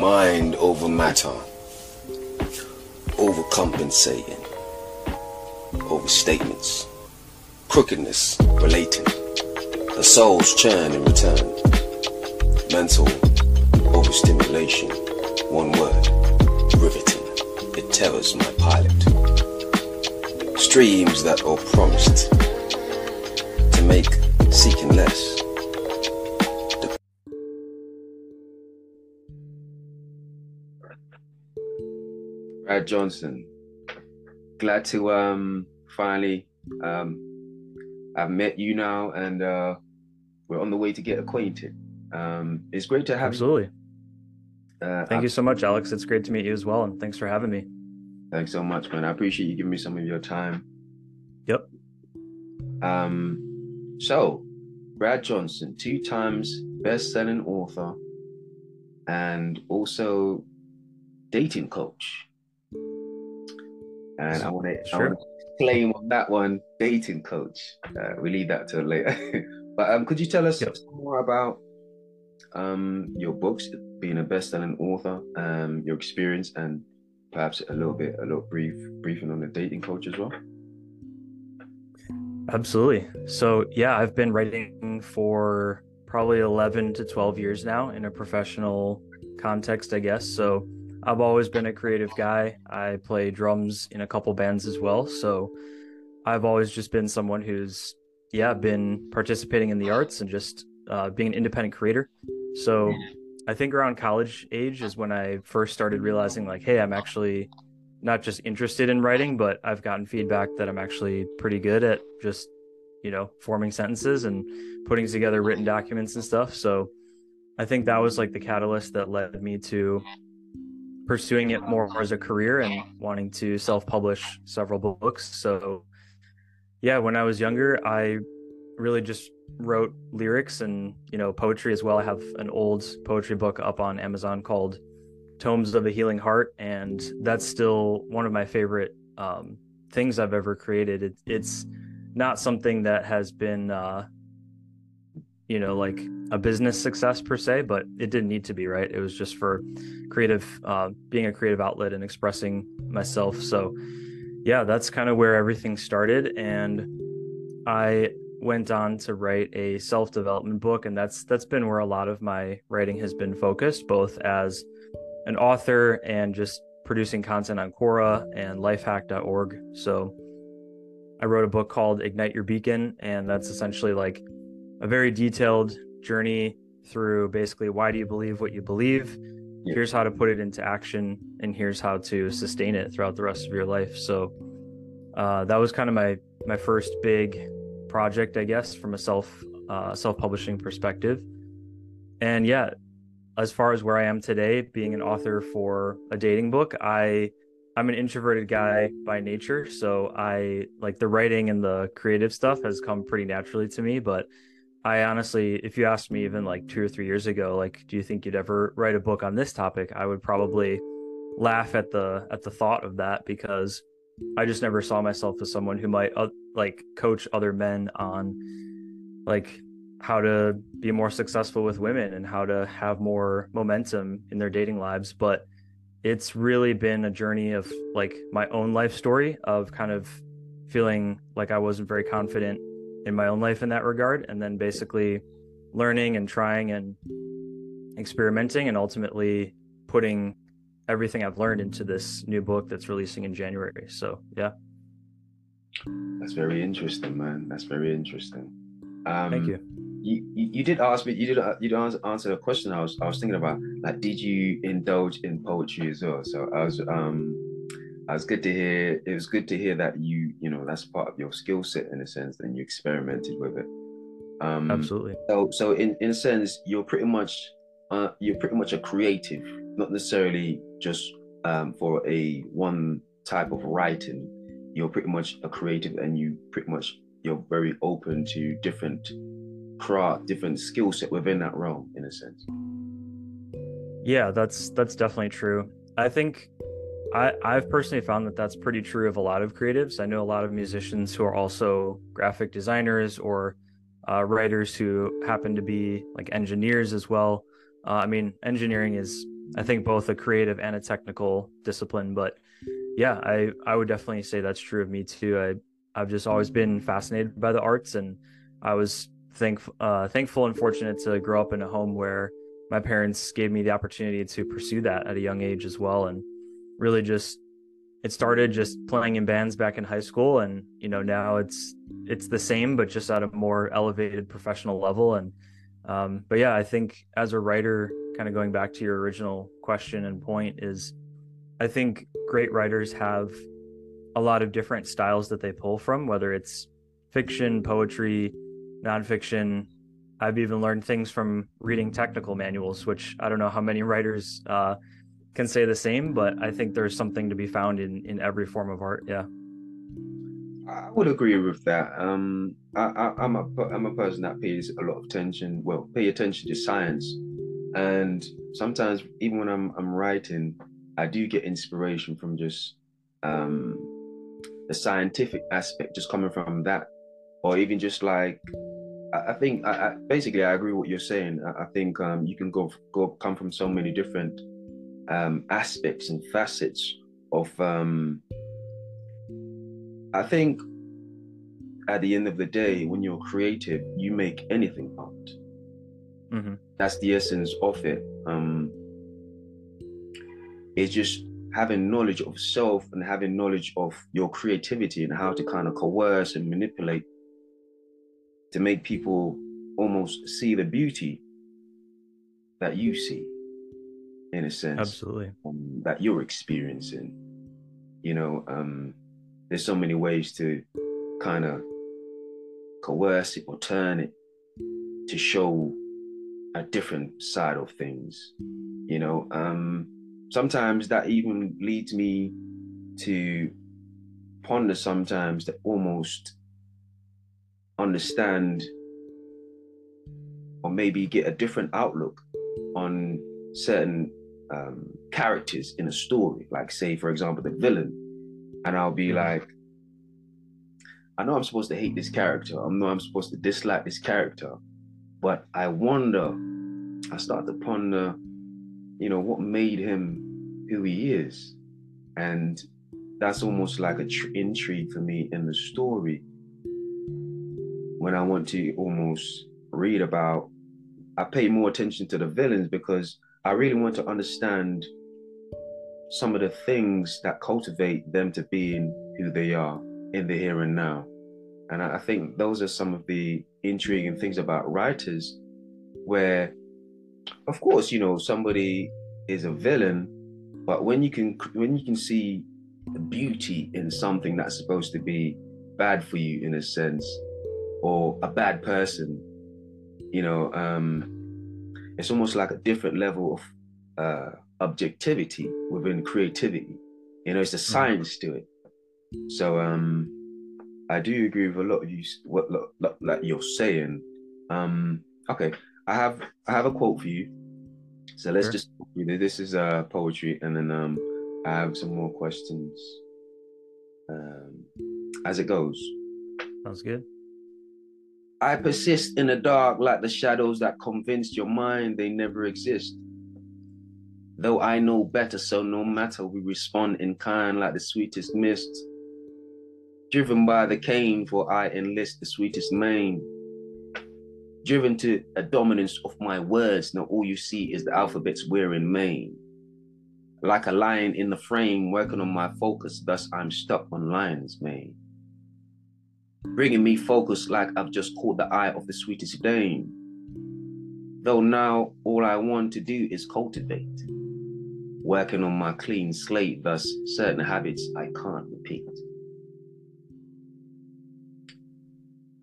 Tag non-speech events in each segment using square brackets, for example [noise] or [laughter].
Mind over matter. Overcompensating. Overstatements. Crookedness relating. The soul's churn in return. Mental overstimulation. One word. Riveting. It terrors my pilot. Streams that are promised to make seeking less. Brad Johnson, glad to um finally um I've met you now and uh we're on the way to get acquainted. Um it's great to have Absolutely. you. Uh, Thank you so much, Alex. It's great to meet you as well, and thanks for having me. Thanks so much, man. I appreciate you giving me some of your time. Yep. Um, so Brad Johnson, two times best-selling author, and also dating coach. And I want to, Sure. claim on that one, dating coach. Uh, we leave that till later. [laughs] but um, could you tell us Yep. more about um your books, being a best-selling author, um, your experience, and perhaps a little bit, a little brief briefing on the dating coach as well. Absolutely. So, yeah, I've been writing for probably 11 to 12 years now in a professional context, I guess. So, I've always been a creative guy. I play drums in a couple bands as well. So, I've always just been someone who's, yeah, been participating in the arts and just uh, being an independent creator. So, I think around college age is when I first started realizing, like, hey, I'm actually not just interested in writing, but I've gotten feedback that I'm actually pretty good at just, you know, forming sentences and putting together written documents and stuff. So I think that was like the catalyst that led me to pursuing it more as a career and wanting to self publish several books. So, yeah, when I was younger, I really just wrote lyrics and, you know, poetry as well. I have an old poetry book up on Amazon called Tomes of a Healing Heart, and that's still one of my favorite um, things I've ever created. It, it's not something that has been, uh, you know, like a business success per se, but it didn't need to be, right? It was just for creative, uh, being a creative outlet and expressing myself. So, yeah, that's kind of where everything started, and I went on to write a self-development book, and that's that's been where a lot of my writing has been focused, both as an author and just producing content on Quora and lifehack.org. So I wrote a book called Ignite Your Beacon, and that's essentially like a very detailed journey through basically why do you believe what you believe? Here's how to put it into action, and here's how to sustain it throughout the rest of your life. So uh, that was kind of my my first big project, I guess, from a self uh, self publishing perspective. And yeah, as far as where I am today, being an author for a dating book, I I'm an introverted guy by nature, so I like the writing and the creative stuff has come pretty naturally to me. But I honestly, if you asked me even like two or three years ago, like, do you think you'd ever write a book on this topic? I would probably laugh at the at the thought of that because I just never saw myself as someone who might uh, like coach other men on like how to be more successful with women and how to have more momentum in their dating lives but it's really been a journey of like my own life story of kind of feeling like I wasn't very confident in my own life in that regard and then basically learning and trying and experimenting and ultimately putting everything I've learned into this new book that's releasing in January. So, yeah. That's very interesting, man. That's very interesting. Um, Thank you. You, you did ask me. You did uh, you did ans- answer a question I was I was thinking about. Like, did you indulge in poetry as well? So I was um, Was good to hear. It was good to hear that you you know that's part of your skill set in a sense, and you experimented with it. Um, Absolutely. So so in in a sense, you're pretty much uh you're pretty much a creative, not necessarily just um for a one type of writing. You're pretty much a creative, and you pretty much you're very open to different craft, different skill set within that realm, in a sense. Yeah, that's that's definitely true. I think I I've personally found that that's pretty true of a lot of creatives. I know a lot of musicians who are also graphic designers or uh, writers who happen to be like engineers as well. Uh, I mean, engineering is I think both a creative and a technical discipline. But yeah, I I would definitely say that's true of me too. I I've just always been fascinated by the arts, and I was thank uh, thankful and fortunate to grow up in a home where my parents gave me the opportunity to pursue that at a young age as well, and really just it started just playing in bands back in high school and you know now it's it's the same but just at a more elevated professional level. And um, but yeah i think as a writer kind of going back to your original question and point is i think great writers have a lot of different styles that they pull from whether it's fiction poetry nonfiction. I've even learned things from reading technical manuals which i don't know how many writers uh, can say the same, but I think there's something to be found in in every form of art. Yeah. I would agree with that. Um, I, am a I'm a person that pays a lot of attention. Well, pay attention to science, and sometimes even when I'm I'm writing, I do get inspiration from just um, the scientific aspect, just coming from that, or even just like I, think I, I, basically I agree with what you're saying. I, I think um, you can go go come from so many different um, aspects and facets of. Um, I think at the end of the day, when you're creative, you make anything art. Mm-hmm. That's the essence of it. Um, it's just having knowledge of self and having knowledge of your creativity and how to kind of coerce and manipulate to make people almost see the beauty that you see in a sense absolutely. um, that you're experiencing. You know um there's so many ways to kind of coerce it or turn it to show a different side of things. You know um sometimes that even leads me to ponder sometimes to almost understand or maybe get a different outlook on certain um, characters in a story, like say, for example, the villain, and I'll be mm-hmm. like, I know I'm supposed to hate this character. I know I'm supposed to dislike this character, but I wonder. I start to ponder, you know, what made him who he is, and that's almost like a tr- intrigue for me in the story. When I want to almost read about, I pay more attention to the villains because I really want to understand some of the things that cultivate them to being who they are in the here and now. And I think those are some of the intriguing things about writers, where, of course, you know, somebody is a villain, but when you can when you can see the beauty in something that's supposed to be bad for you in a sense, or a bad person, you know, um, it's almost like a different level of uh, objectivity within creativity. You know, it's a mm-hmm. science mm-hmm. to it. So um, I do agree with a lot of you what like you're saying. Um, okay, I have I have a quote for you. So let's sure. just this is uh poetry, and then um, I have some more questions um, as it goes. Sounds good. I persist in the dark like the shadows that convinced your mind they never exist. Though I know better, so no matter, we respond in kind like the sweetest mist. Driven by the cane, for I enlist the sweetest main. Driven to a dominance of my words, now all you see is the alphabet's wearing mane. Like a lion in the frame, working on my focus, thus I'm stuck on lion's mane bringing me focus like I've just caught the eye of the sweetest dame. Though now all I want to do is cultivate, working on my clean slate, thus certain habits I can't repeat.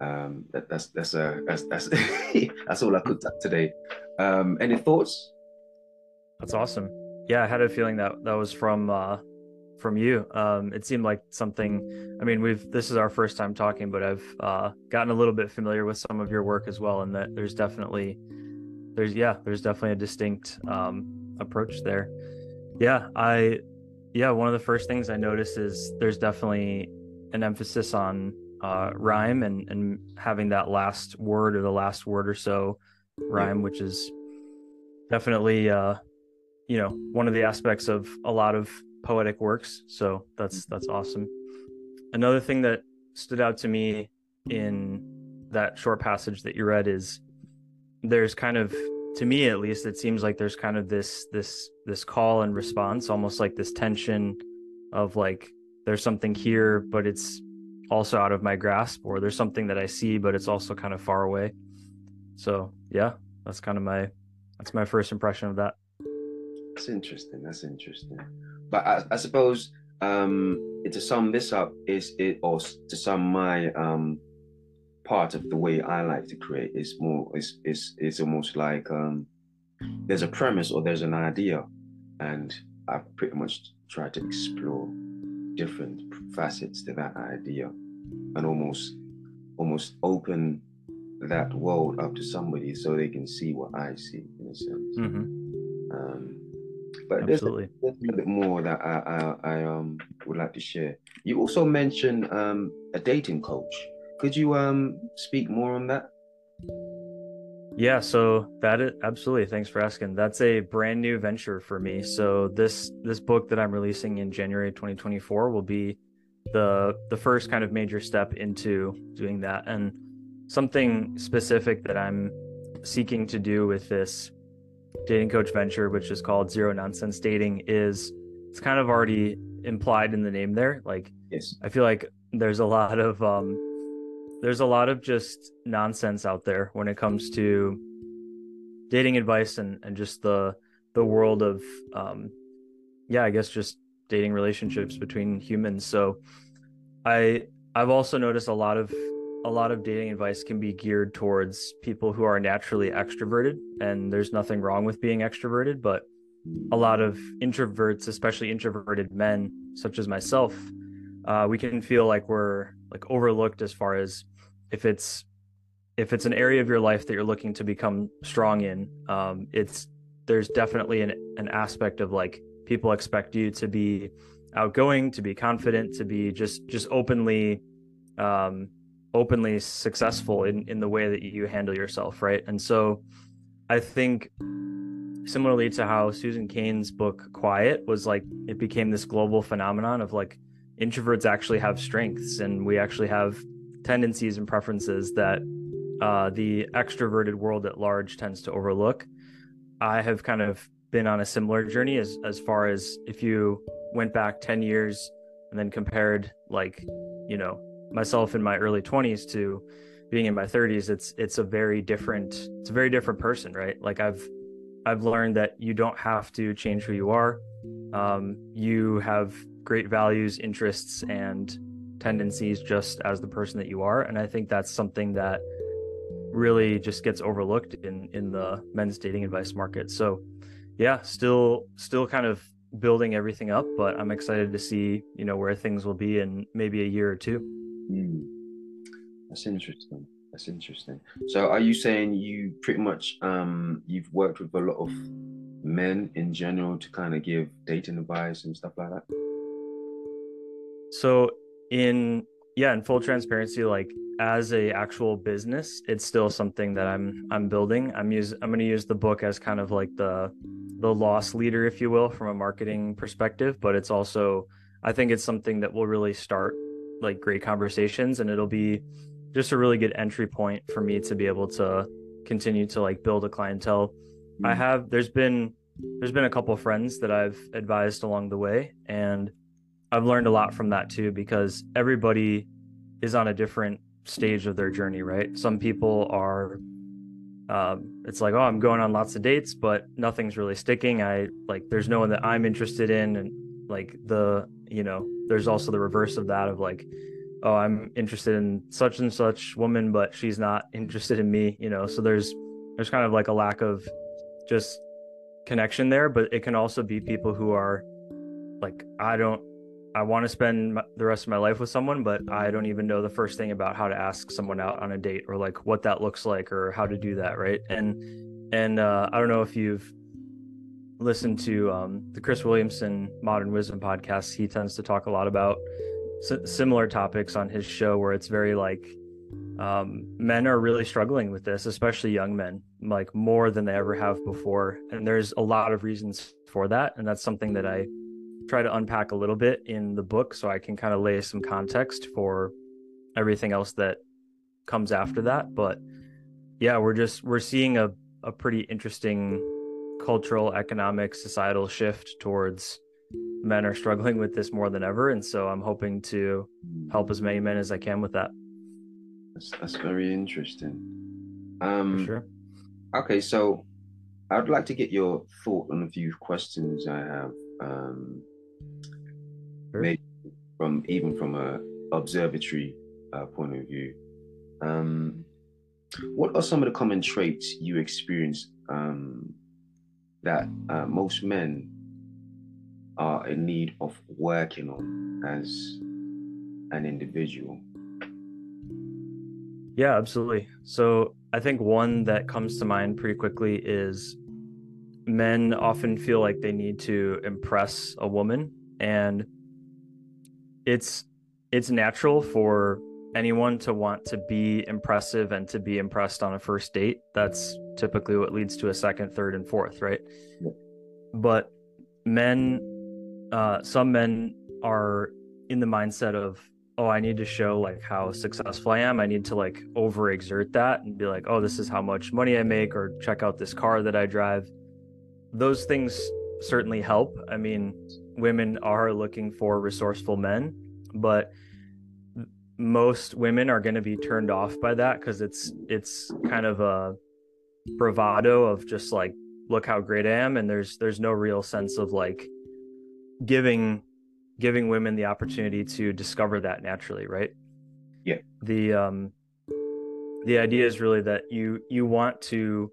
Um, that, that's that's uh, that's that's [laughs] that's all I could up today. Um, any thoughts? That's awesome. Yeah, I had a feeling that that was from uh, from you. Um, it seemed like something. I mean, we've this is our first time talking, but I've uh, gotten a little bit familiar with some of your work as well, and that there's definitely there's yeah there's definitely a distinct um, approach there. Yeah, I yeah one of the first things I notice is there's definitely an emphasis on uh, rhyme and and having that last word or the last word or so rhyme, which is definitely uh, you know one of the aspects of a lot of poetic works so that's that's mm-hmm. awesome. Another thing that stood out to me in that short passage that you read is there's kind of to me at least it seems like there's kind of this this this call and response almost like this tension of like there's something here but it's also out of my grasp or there's something that i see but it's also kind of far away. So yeah that's kind of my that's my first impression of that. That's interesting that's interesting but i, I suppose um to sum this up is it or to sum my um part of the way i like to create is more is is it's almost like um there's a premise or there's an idea and i pretty much try to explore different facets to that idea and almost almost open that world up to somebody so they can see what I see in a sense. Mm-hmm. Um, but there's a, there's a, little bit more that I, I, I, um would like to share. You also mentioned um, a dating coach. Could you um speak more on that? Yeah, so that is absolutely. Thanks for asking. That's a brand new venture for me. So this this book that I'm releasing in January 2024 will be the the first kind of major step into doing that and something specific that I'm seeking to do with this dating coach venture which is called Zero Nonsense Dating is it's kind of already implied in the name there like yes. I feel like there's a lot of um there's a lot of just nonsense out there when it comes to dating advice and, and just the the world of um yeah i guess just dating relationships between humans so i i've also noticed a lot of a lot of dating advice can be geared towards people who are naturally extroverted and there's nothing wrong with being extroverted but a lot of introverts especially introverted men such as myself uh, we can feel like we're like overlooked as far as if it's if it's an area of your life that you're looking to become strong in um, it's there's definitely an, an aspect of like people expect you to be outgoing to be confident to be just just openly um, openly successful in in the way that you handle yourself right and so i think similarly to how susan cain's book quiet was like it became this global phenomenon of like introverts actually have strengths and we actually have tendencies and preferences that uh, the extroverted world at large tends to overlook. I have kind of been on a similar journey as as far as if you went back 10 years and then compared like you know myself in my early 20s to being in my 30s it's it's a very different it's a very different person right like i've i've learned that you don't have to change who you are um, you have great values, interests, and tendencies just as the person that you are. And I think that's something that really just gets overlooked in in the men's dating advice market. So yeah, still still kind of building everything up, but I'm excited to see, you know, where things will be in maybe a year or two. Mm. That's interesting. That's interesting. So are you saying you pretty much um you've worked with a lot of men in general to kind of give dating advice and stuff like that? So in yeah, in full transparency, like as a actual business, it's still something that I'm I'm building. I'm use I'm going to use the book as kind of like the the loss leader, if you will, from a marketing perspective. But it's also I think it's something that will really start like great conversations, and it'll be just a really good entry point for me to be able to continue to like build a clientele. Mm-hmm. I mm. have there's been there's been a couple friends that I've advised along the way, and I've learned a lot from that too because everybody is on a different stage of their journey, right? Some people are um, it's like, oh, I'm going on lots of dates, but nothing's really sticking. I like there's no one that I'm interested in and like the, you know, there's also the reverse of that of like, oh, I'm interested in such and such woman, but she's not interested in me, you know. So there's there's kind of like a lack of just connection there, but it can also be people who are like I don't I want to spend the rest of my life with someone, but I don't even know the first thing about how to ask someone out on a date or like what that looks like or how to do that, right? And and uh, I don't know if you've listened to um, the Chris Williamson Modern Wisdom podcast. He tends to talk a lot about s- similar topics on his show, where it's very like um, men are really struggling with this, especially young men, like more than they ever have before. And there's a lot of reasons for that. And that's something that I try to unpack a little bit in the book so I can kind of lay some context for everything else that comes after that. But yeah, we're just we're seeing a, a pretty interesting cultural, economic, societal shift towards men are struggling with this more than ever. And so I'm hoping to help as many men as I can with that. That's, that's very interesting. Um, For sure. Okay, so I'd like to get your thought on a few questions I have. Um, Sure. maybe from even from a observatory uh, point of view. Um, what are some of the common traits you experience um, that uh, most men are in need of working on as an individual? Yeah, absolutely. So I think one that comes to mind pretty quickly is men often feel like they need to impress a woman and it's it's natural for anyone to want to be impressive and to be impressed on a first date. That's typically what leads to a second, third, and fourth, right? But men, uh, some men are in the mindset of, oh, I need to show like how successful I am. I need to like overexert that and be like, oh, this is how much money I make, or check out this car that I drive. Those things certainly help. I mean, women are looking for resourceful men, but most women are going to be turned off by that because it's it's kind of a bravado of just like look how great I am and there's there's no real sense of like giving giving women the opportunity to discover that naturally, right? Yeah. The um the idea is really that you you want to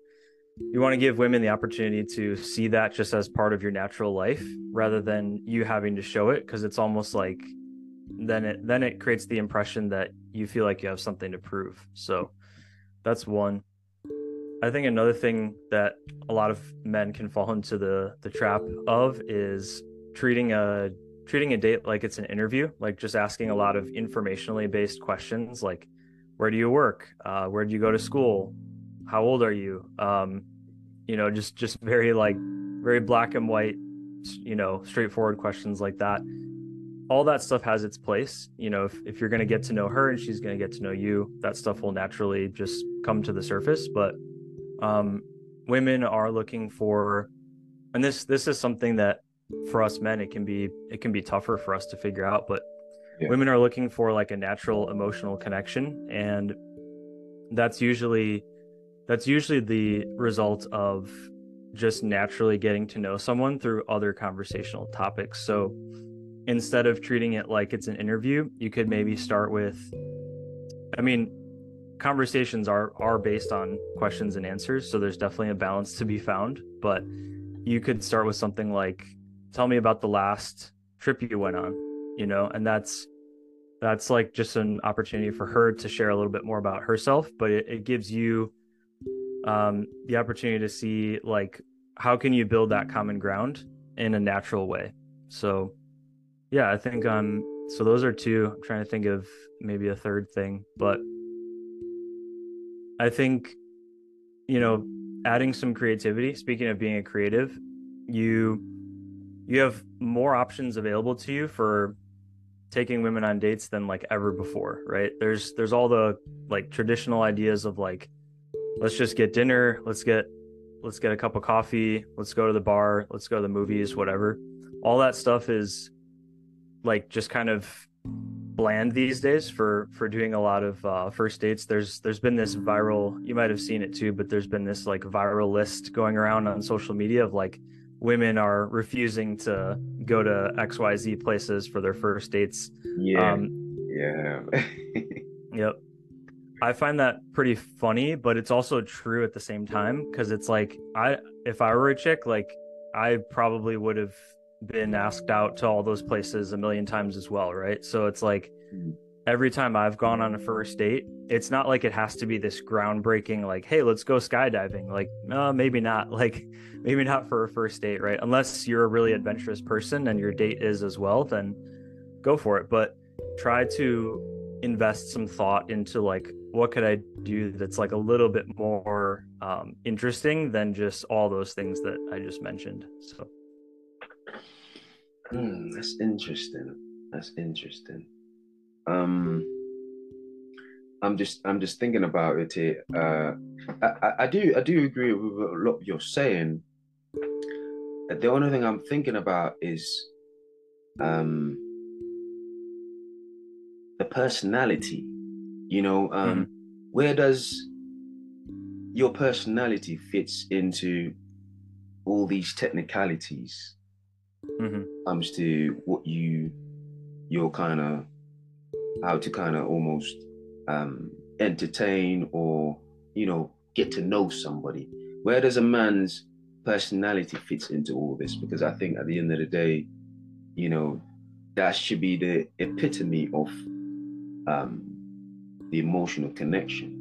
you want to give women the opportunity to see that just as part of your natural life rather than you having to show it because it's almost like then it then it creates the impression that you feel like you have something to prove. So that's one. I think another thing that a lot of men can fall into the the trap of is treating a treating a date like it's an interview, like just asking a lot of informationally based questions like where do you work? Uh, where do you go to school? How old are you? Um, you know, just just very like very black and white, you know, straightforward questions like that all that stuff has its place. You know, if, if you're going to get to know her and she's going to get to know you, that stuff will naturally just come to the surface. But um, women are looking for, and this this is something that for us men it can be it can be tougher for us to figure out. But Yeah. women are looking for like a natural emotional connection, and that's usually that's usually the result of just naturally getting to know someone through other conversational topics. So instead of treating it like it's an interview, you could maybe start with I mean, conversations are are based on questions and answers, so there's definitely a balance to be found, but you could start with something like tell me about the last trip you went on, you know, and that's that's like just an opportunity for her to share a little bit more about herself, but it, it gives you um the opportunity to see like how can you build that common ground in a natural way. So yeah, I think um so those are two. I'm trying to think of maybe a third thing, but I think you know, adding some creativity, speaking of being a creative, you you have more options available to you for taking women on dates than like ever before, right? There's there's all the like traditional ideas of like let's just get dinner, let's get let's get a cup of coffee, let's go to the bar, let's go to the movies, whatever. All that stuff is like just kind of bland these days for for doing a lot of uh, first dates. There's there's been this viral, you might have seen it too, but there's been this like viral list going around on social media of like women are refusing to go to XYZ places for their first dates. Yeah, Um, yeah. [laughs] Yep. I find that pretty funny, but it's also true at the same time because it's like I if I were a chick, like I probably would have been asked out to all those places a million times as well, right? So it's like Mhm. every time I've gone on a first date, it's not like it has to be this groundbreaking like, hey, let's go skydiving. Like, uh, maybe not. [laughs] Like maybe not for a first date, right? Unless you're a really adventurous person and your date is as well, then go for it. But try to invest some thought into like what could I do that's like a little bit more um, interesting than just all those things that I just mentioned. So, mm, that's interesting. That's interesting. Um, I'm just I'm just thinking about it here. Uh, I, I do I do agree with a lot you're saying. The only thing I'm thinking about is um, the personality. You know, um, mm-hmm. where does your personality fits into all these technicalities? Mm-hmm. Comes to what you your kind of how to kind of almost um, entertain or you know get to know somebody. Where does a man's personality fits into all this? Because I think at the end of the day, you know, that should be the epitome of um, the emotional connection.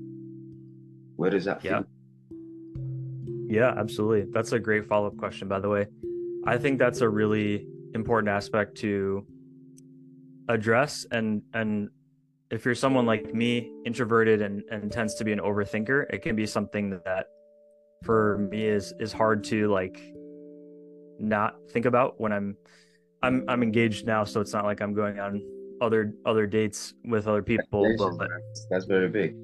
Where does that yeah. Yeah, absolutely. That's a great follow up question, by the way. I think that's a really important aspect to address and and if you're someone like me introverted and, and tends to be an overthinker it can be something that for me is is hard to like not think about when i'm i'm i'm engaged now so it's not like i'm going on other other dates with other people but that's very big.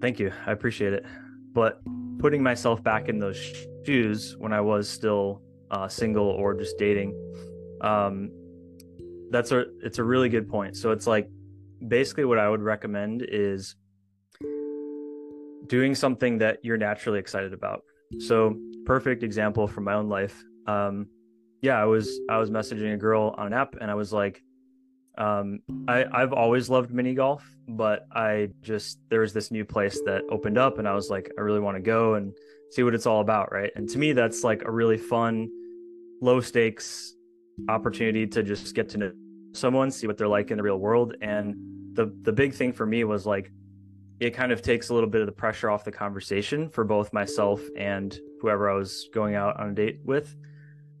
Thank you. I appreciate it. But putting myself back in those shoes when i was still uh, single or just dating. Um that's a it's a really good point. So it's like basically what i would recommend is doing something that you're naturally excited about. So perfect example from my own life um yeah i was i was messaging a girl on an app and i was like um i i've always loved mini golf but i just there was this new place that opened up and i was like i really want to go and see what it's all about right? And to me that's like a really fun low stakes opportunity to just get to know someone see what they're like in the real world. And the the big thing for me was like it kind of takes a little bit of the pressure off the conversation for both myself and whoever I was going out on a date with.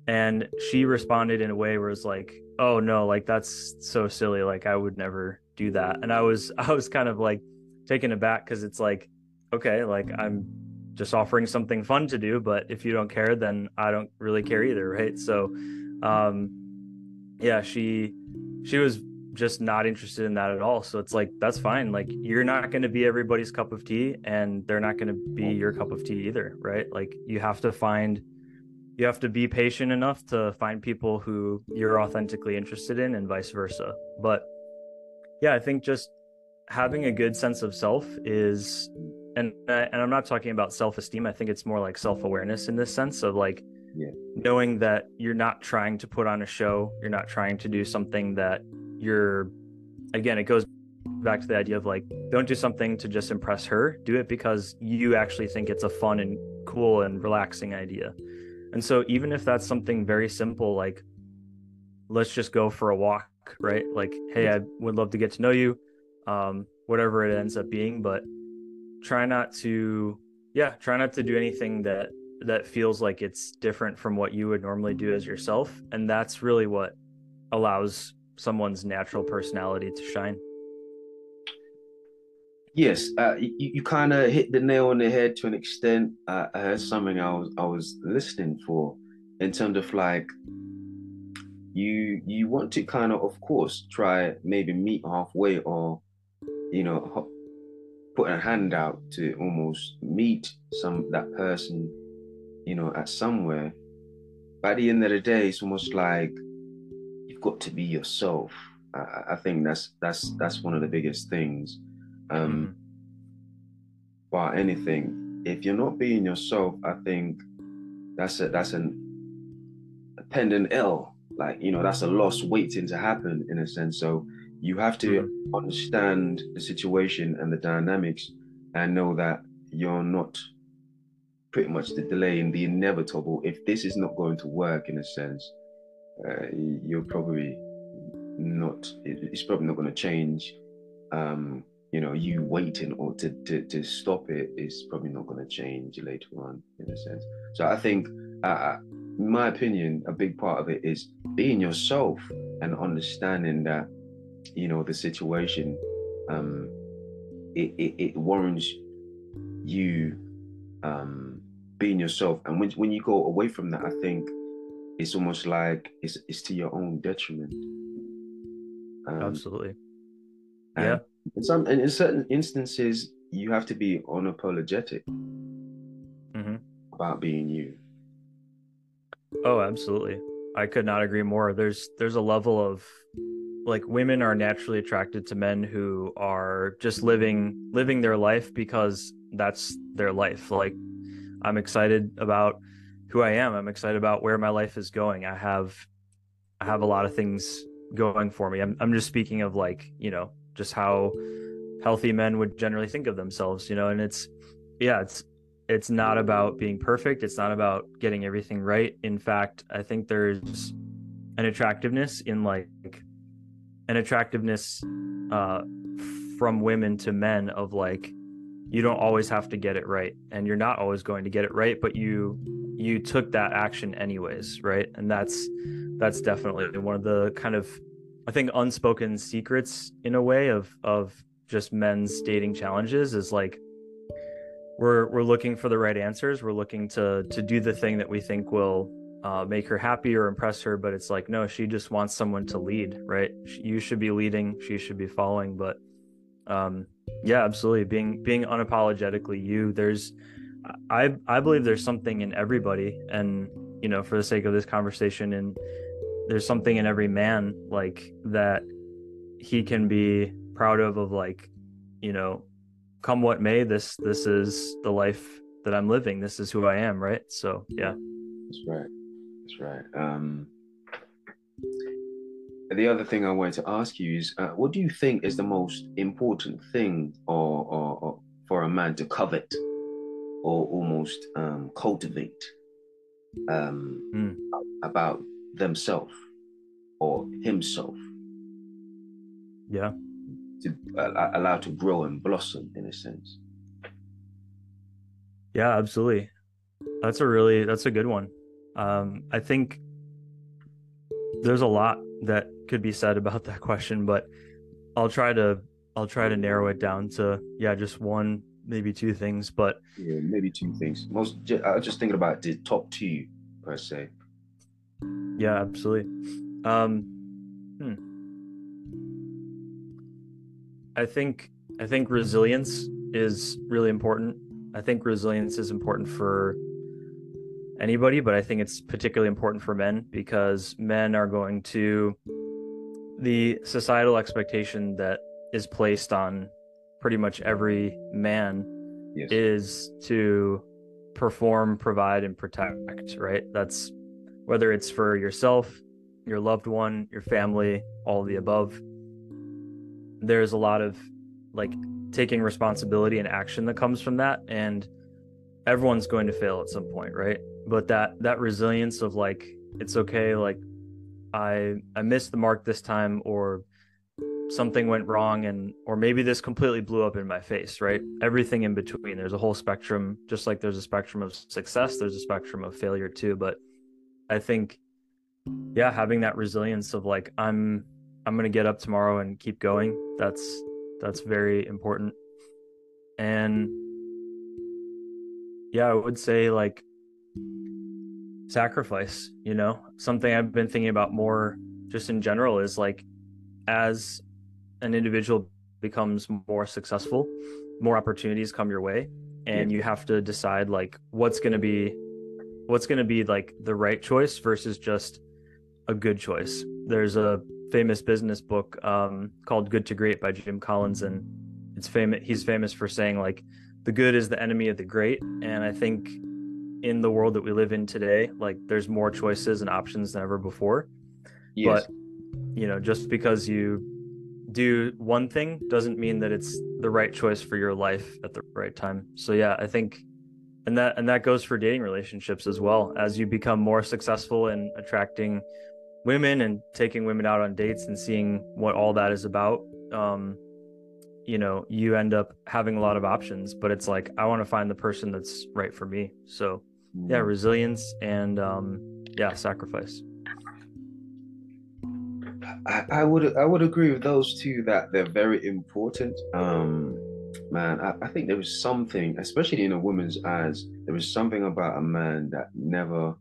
And she responded in a way where it's like oh no like that's so silly. Like i would never do that. And i was [laughs] i was kind of like taken aback because it's like okay like i'm just offering something fun to do but if you don't care then i don't really care either right? So um yeah she she was just not interested in that at all. So it's like that's fine. Like you're not going to be everybody's cup of tea and they're not going to be your cup of tea either right? Like you have to find you have to be patient enough to find people who you're authentically interested in and vice versa. But yeah i think just having a good sense of self is and and i'm not talking about self-esteem i think it's more like self-awareness in this sense of like yeah. knowing that you're not trying to put on a show you're not trying to do something that you're again it goes back to the idea of like don't do something to just impress her do it because you actually think it's a fun and cool and relaxing idea and so even if that's something very simple like let's just go for a walk, right? Like, hey, I would love to get to know you. Um, whatever it ends up being, but try not to yeah, try not to do anything that that feels like it's different from what you would normally do as yourself. And that's really what allows someone's natural personality to shine. Yes, uh, you, you kind of hit the nail on the head to an extent. Uh, I heard something I was I was listening for in terms of like you you want to kind of of course try maybe meet halfway or you know put a hand out to almost meet some that person you know at somewhere. By the end of the day, it's almost like you've got to be yourself. I, I think that's that's that's one of the biggest things um, mm-hmm. anything. If you're not being yourself, I think that's a that's an a pending ill. Like you know, that's a loss waiting to happen in a sense. So you have to mm-hmm. understand the situation and the dynamics, and know that you're not pretty much the delay in the inevitable. If this is not going to work, in a sense, uh, you're probably not. It's probably not going to change. Um, you know, you waiting or to, to, to stop it is probably not going to change later on in a sense. So I think, uh, in my opinion, a big part of it is being yourself and understanding that, you know, the situation um, it, it, it warrants you um, being yourself. And when when you go away from that, I think it's almost like it's it's to your own detriment. Um, Absolutely. yeah. In some and in certain instances, you have to be unapologetic mm-hmm. about being you. Oh, absolutely. I could not agree more. There's there's a level of like women are naturally attracted to men who are just living living their life because that's their life. Like I'm excited about who I am. I'm excited about where my life is going. I have I have a lot of things going for me. I'm I'm just speaking of like, you know, just how healthy men would generally think of themselves, you know, and it's yeah, it's it's not about being perfect. It's not about getting everything right. In fact, I think there's an attractiveness in like an attractiveness uh, from women to men of like you don't always have to get it right and you're not always going to get it right but you you took that action anyways right? And that's that's definitely one of the kind of i think unspoken secrets in a way of of just men's dating challenges is like we're we're looking for the right answers. We're looking to to do the thing that we think will uh, make her happy or impress her but it's like no she just wants someone to lead right? You should be leading she should be following but um yeah absolutely. Being being unapologetically you there's i i believe there's something in everybody. And you know for the sake of this conversation and there's something in every man like that he can be proud of of like you know come what may this this is the life that i'm living. This is who i am right? So yeah. That's right that's right. Um, the other thing I wanted to ask you is, uh, what do you think is the most important thing, or, or, or for a man to covet, or almost um, cultivate um, mm. about themselves or himself? Yeah. To uh, allow to grow and blossom, in a sense. Yeah, absolutely. That's a really that's a good one. Um, I think there's a lot that could be said about [laughs] that question, but I'll try to I'll try to narrow it down to yeah, just one, maybe two things. But yeah, maybe two things. Most I was just thinking about the top two per se. Yeah, absolutely. Um, hmm. I think I think resilience is really important. I think resilience is important for anybody, but I think it's particularly important for men because men are going to the societal expectation that is placed on pretty much every man yes. is to perform, provide, and protect, right? That's whether it's for yourself, your loved one, your family, all the above. There's a lot of like taking responsibility and action that comes from that. And everyone's going to fail at some point, right? But that that resilience of like it's okay like i i missed the mark this time or something went wrong and or maybe this completely blew up in my face right? Everything in between. There's a whole spectrum just like there's a spectrum of success there's a spectrum of failure too but i think yeah having that resilience of like i'm i'm going to get up tomorrow and keep going that's that's very important. And yeah i would say like sacrifice you know something i've been thinking about more just in general is like as an individual becomes more successful more opportunities come your way and yeah. you have to decide like what's going to be what's going to be like the right choice versus just a good choice there's a famous business book um, called good to great by jim collins and it's famous he's famous for saying like the good is the enemy of the great and i think in the world that we live in today like there's more choices and options than ever before. Yes. but you know just because you do one thing doesn't mean that it's the right choice for your life at the right time. So yeah i think and that and that goes for dating relationships as well. As you become more successful in attracting women and taking women out on dates and seeing what all that is about um you know you end up having a lot of options. But it's like i want to find the person that's right for me. So yeah mm. resilience and um yeah sacrifice I, I would I would agree with those two that they're very important. Um, man, I, I think there is something, especially in a woman's eyes, there is something about a man that never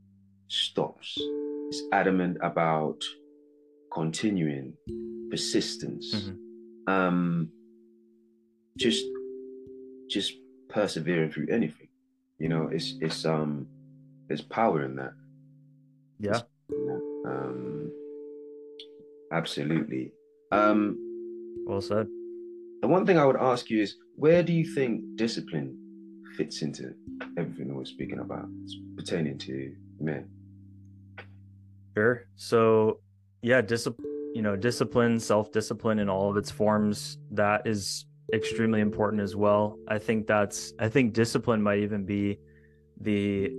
stops. Is adamant about continuing, persistence, Mhm. um, just just persevering through anything. You know, it's it's um there's power in that. Yeah. Um, absolutely. Um, Well said. the one thing I would ask you is, where do you think discipline fits into everything that we're speaking about pertaining to men? Sure. So, yeah, discipline, you know, discipline, self-discipline in all of its forms, that is extremely important as well. I think that's I think discipline might even be the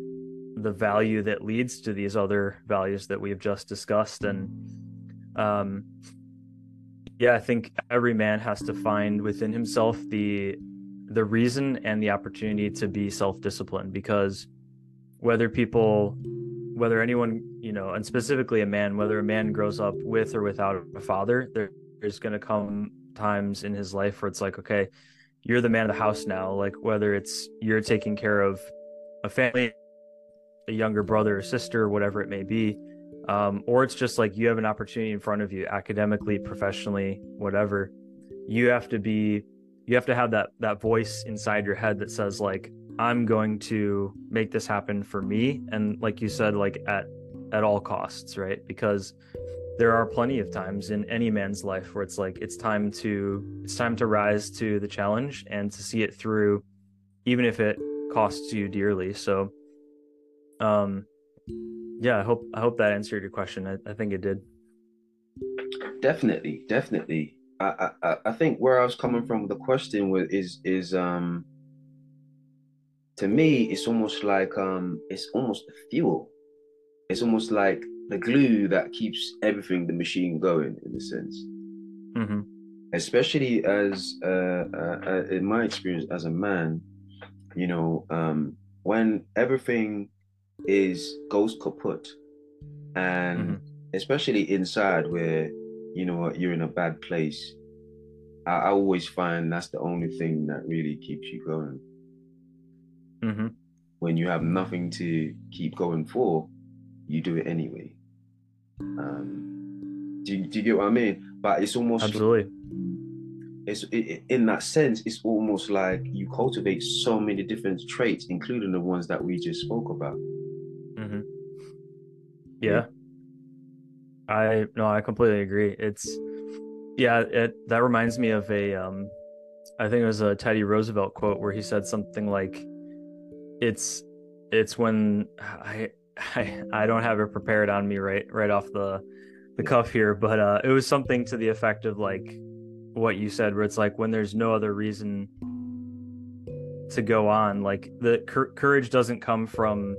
the value that leads to these other values that we've just discussed and um yeah, I think every man has to find within himself the the reason and the opportunity to be self-disciplined because whether people whether anyone you know and specifically a man whether a man grows up with or without a father there, there's going to come times in his life where it's like okay you're the man of the house now. Like whether it's you're taking care of a family a younger brother or sister whatever it may be um, or it's just like you have an opportunity in front of you academically professionally whatever you have to be you have to have that that voice inside your head that says like i'm going to make this happen for me. And like you said like at at all costs right? Because there are plenty of times in any man's life where it's like it's time to it's time to rise to the challenge and to see it through even if it costs you dearly so um yeah i hope i hope that answered your question i, I think it did Definitely, definitely. I, I I think where I was coming from with the question was is is um to me it's almost like um it's almost fuel. It's almost like the glue that keeps everything the machine going in a sense. hmm Especially as uh, uh, uh, in my experience as a man, you know, um, when everything is goes kaput, and Mhm. especially inside where you know you're in a bad place I, I always find that's the only thing that really keeps you going hmm when you have nothing to keep going for you do it anyway um do, you- do you get what i mean but it's almost absolutely it's it, it- in that sense it's almost like you cultivate so many different traits including the ones that we just spoke about Mm-hmm. Yeah. I no, I completely agree. It's yeah, it that reminds me of a um I think it was a Teddy Roosevelt quote where he said something like it's it's when I I I don't have it prepared on me right right off the the cuff here, but uh it was something to the effect of like what you said where it's like when there's no other reason to go on like the cour- courage doesn't come from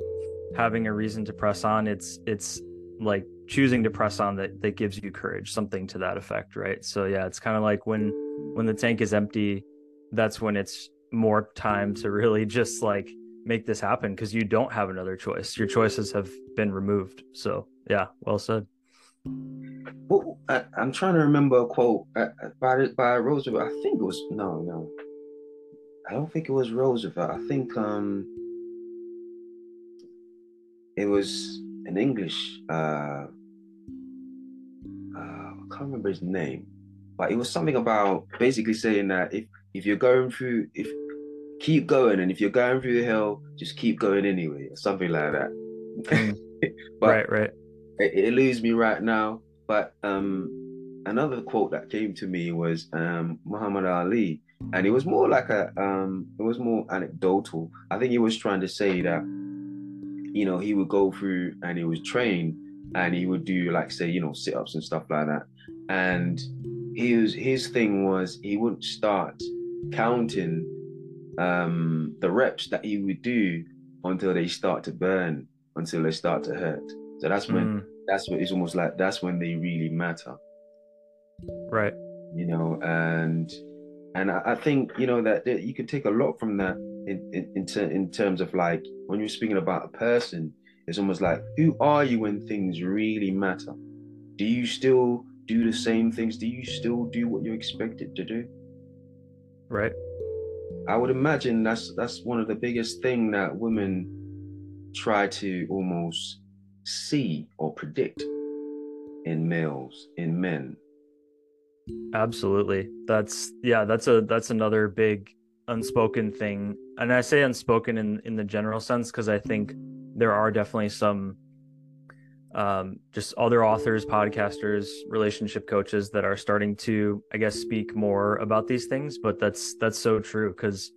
having a reason to press on. It's it's like choosing to press on that that gives you courage something to that effect right? So yeah it's kind of like when when the tank is empty that's when it's more time to really [laughs] just like make this happen because you don't have another choice your choices have been removed so yeah well said Well, I, I'm trying to remember a quote uh, uh, by by Roosevelt. I think it was no, no. I don't think it was Roosevelt. I think um, it was an English. Uh, uh, I can't remember his name, but it was something about basically saying that if if you're going through, if keep going, and if you're going through the hill, just keep going anyway, or something like that. Mm. [laughs] but right right it, it me right now. But um, another quote that came to me was um, Muhammad Ali, and it was more like a um, it was more anecdotal. I think he was trying to say that you know he would go through and he was trained and he would do like say you know sit ups and stuff like that, and his his thing was he wouldn't start counting um, the reps that you would do until they start to burn, until they start to hurt. So that's when Mm, that's what it's almost like that's when they really matter right you know and and i, I think you know that, that you can take a lot from that in in in, ter- in terms of like when you're speaking about a person it's almost like who are you when things really matter do you still do the same things? Do you still do what you're expected to do? Right. I would imagine that's that's one of the biggest thing that women try to almost see or predict in males, in men. Absolutely. That's yeah, that's a that's another big unspoken thing. And I say unspoken in in the general sense because I think there are definitely some um, just other authors, podcasters, relationship coaches that are starting to, I guess, speak more about these things. But that's that's so true because,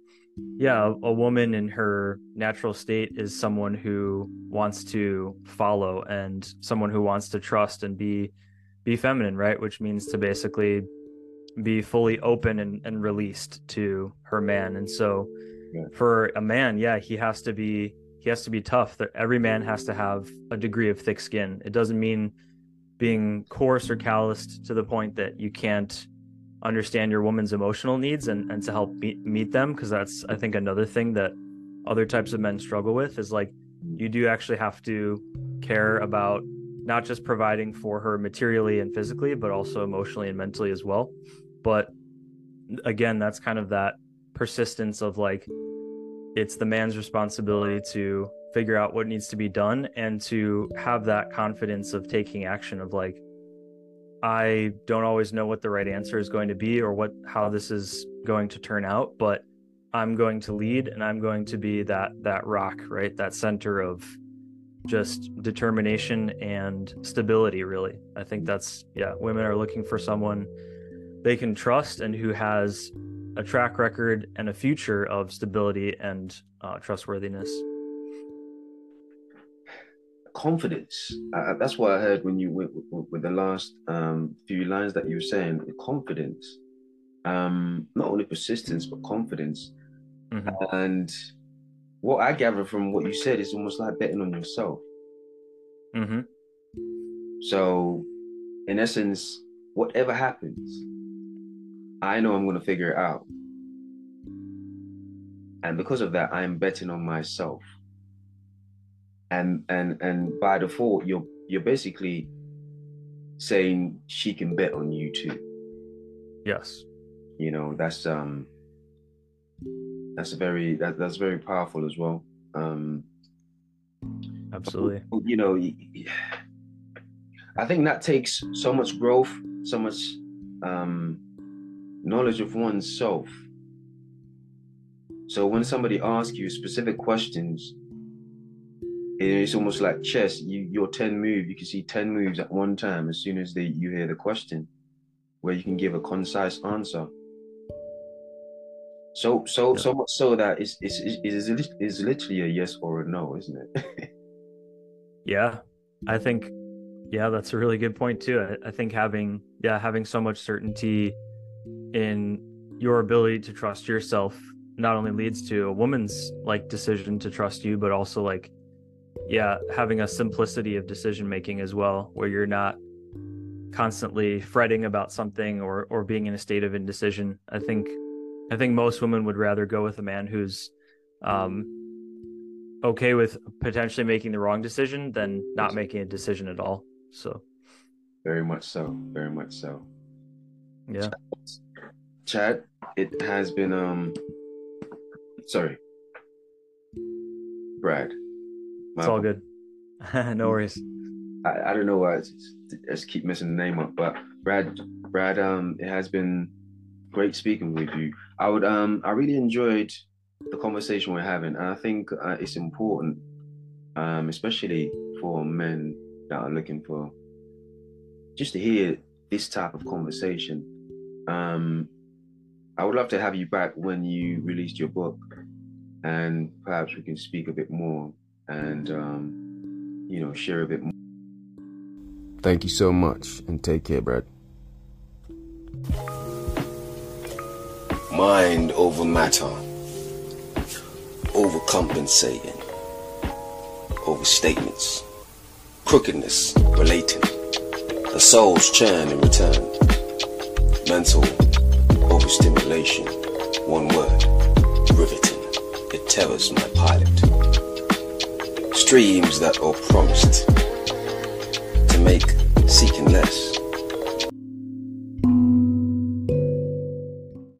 yeah, a, a woman in her natural state is someone who wants to follow and someone who wants to trust and be be feminine, right? Which means to basically be fully open and, and released to her man. And so, yeah. for a man, yeah, he has to be he has to be tough. That every man has to have a degree of thick skin. It doesn't mean being coarse or calloused to the point that you can't understand your woman's emotional needs and, and to help meet, meet them because that's i think another thing that other types of men struggle with is like you do actually have to care about not just providing for her materially and physically but also emotionally and mentally as well but again that's kind of that persistence of like it's the man's responsibility to figure out what needs to be done and to have that confidence of taking action of like i don't always know what the right answer is going to be or what how this is going to turn out but i'm going to lead and i'm going to be that that rock right? That center of just determination and stability really. I think that's yeah women are looking for someone they can trust and who has a track record and a future of stability and uh, trustworthiness. Confidence. Uh, that's what I heard when you went with, with the last um, few lines that you were saying. Confidence, um, not only persistence but confidence. Mm-hmm. And what I gather from what you said is almost like betting on yourself. Mm-hmm. So, in essence, whatever happens, I know I'm going to figure it out. And because of that, I'm betting on myself. And and and by default, you're you're basically saying she can bet on you too. Yes. You know, that's um that's very that, that's very powerful as well. Um absolutely. But, you know, I think that takes so much growth, so much um knowledge of oneself. So when somebody asks you specific questions, it's almost like chess. You your 10 move, you can see 10 moves at one time as soon as they you hear the question, where you can give a concise answer. So so yeah. so much so that it's it's it's, it's literally a yes or a no, isn't it? [laughs] yeah. I think yeah, that's a really good point too. I, I think having yeah, having so much certainty in your ability to trust yourself not only leads to a woman's like decision to trust you but also like yeah having a simplicity of decision making as well where you're not constantly fretting about something or or being in a state of indecision. I think i think most women would rather go with a man who's um okay with potentially making the wrong decision than not making a decision at all. So very much so. Very much so. Yeah Chad, it has been um sorry. Brad. It's all good. [laughs] no worries. I, I don't know why I just keep messing the name up, but Brad Brad um it has been great speaking with you. I would um I really enjoyed the conversation we're having and I think uh, it's important um especially for men that are looking for just to hear this type of conversation um I would love to have you back when you released your book, and perhaps we can speak a bit more and um, you know share a bit more. Thank you so much, and take care, Brad. Mind over matter, overcompensating, overstatements, crookedness relating, the soul's churn in return, mental overstimulation. One word, riveting. It tells my pilot. Streams that are promised to make seeking less.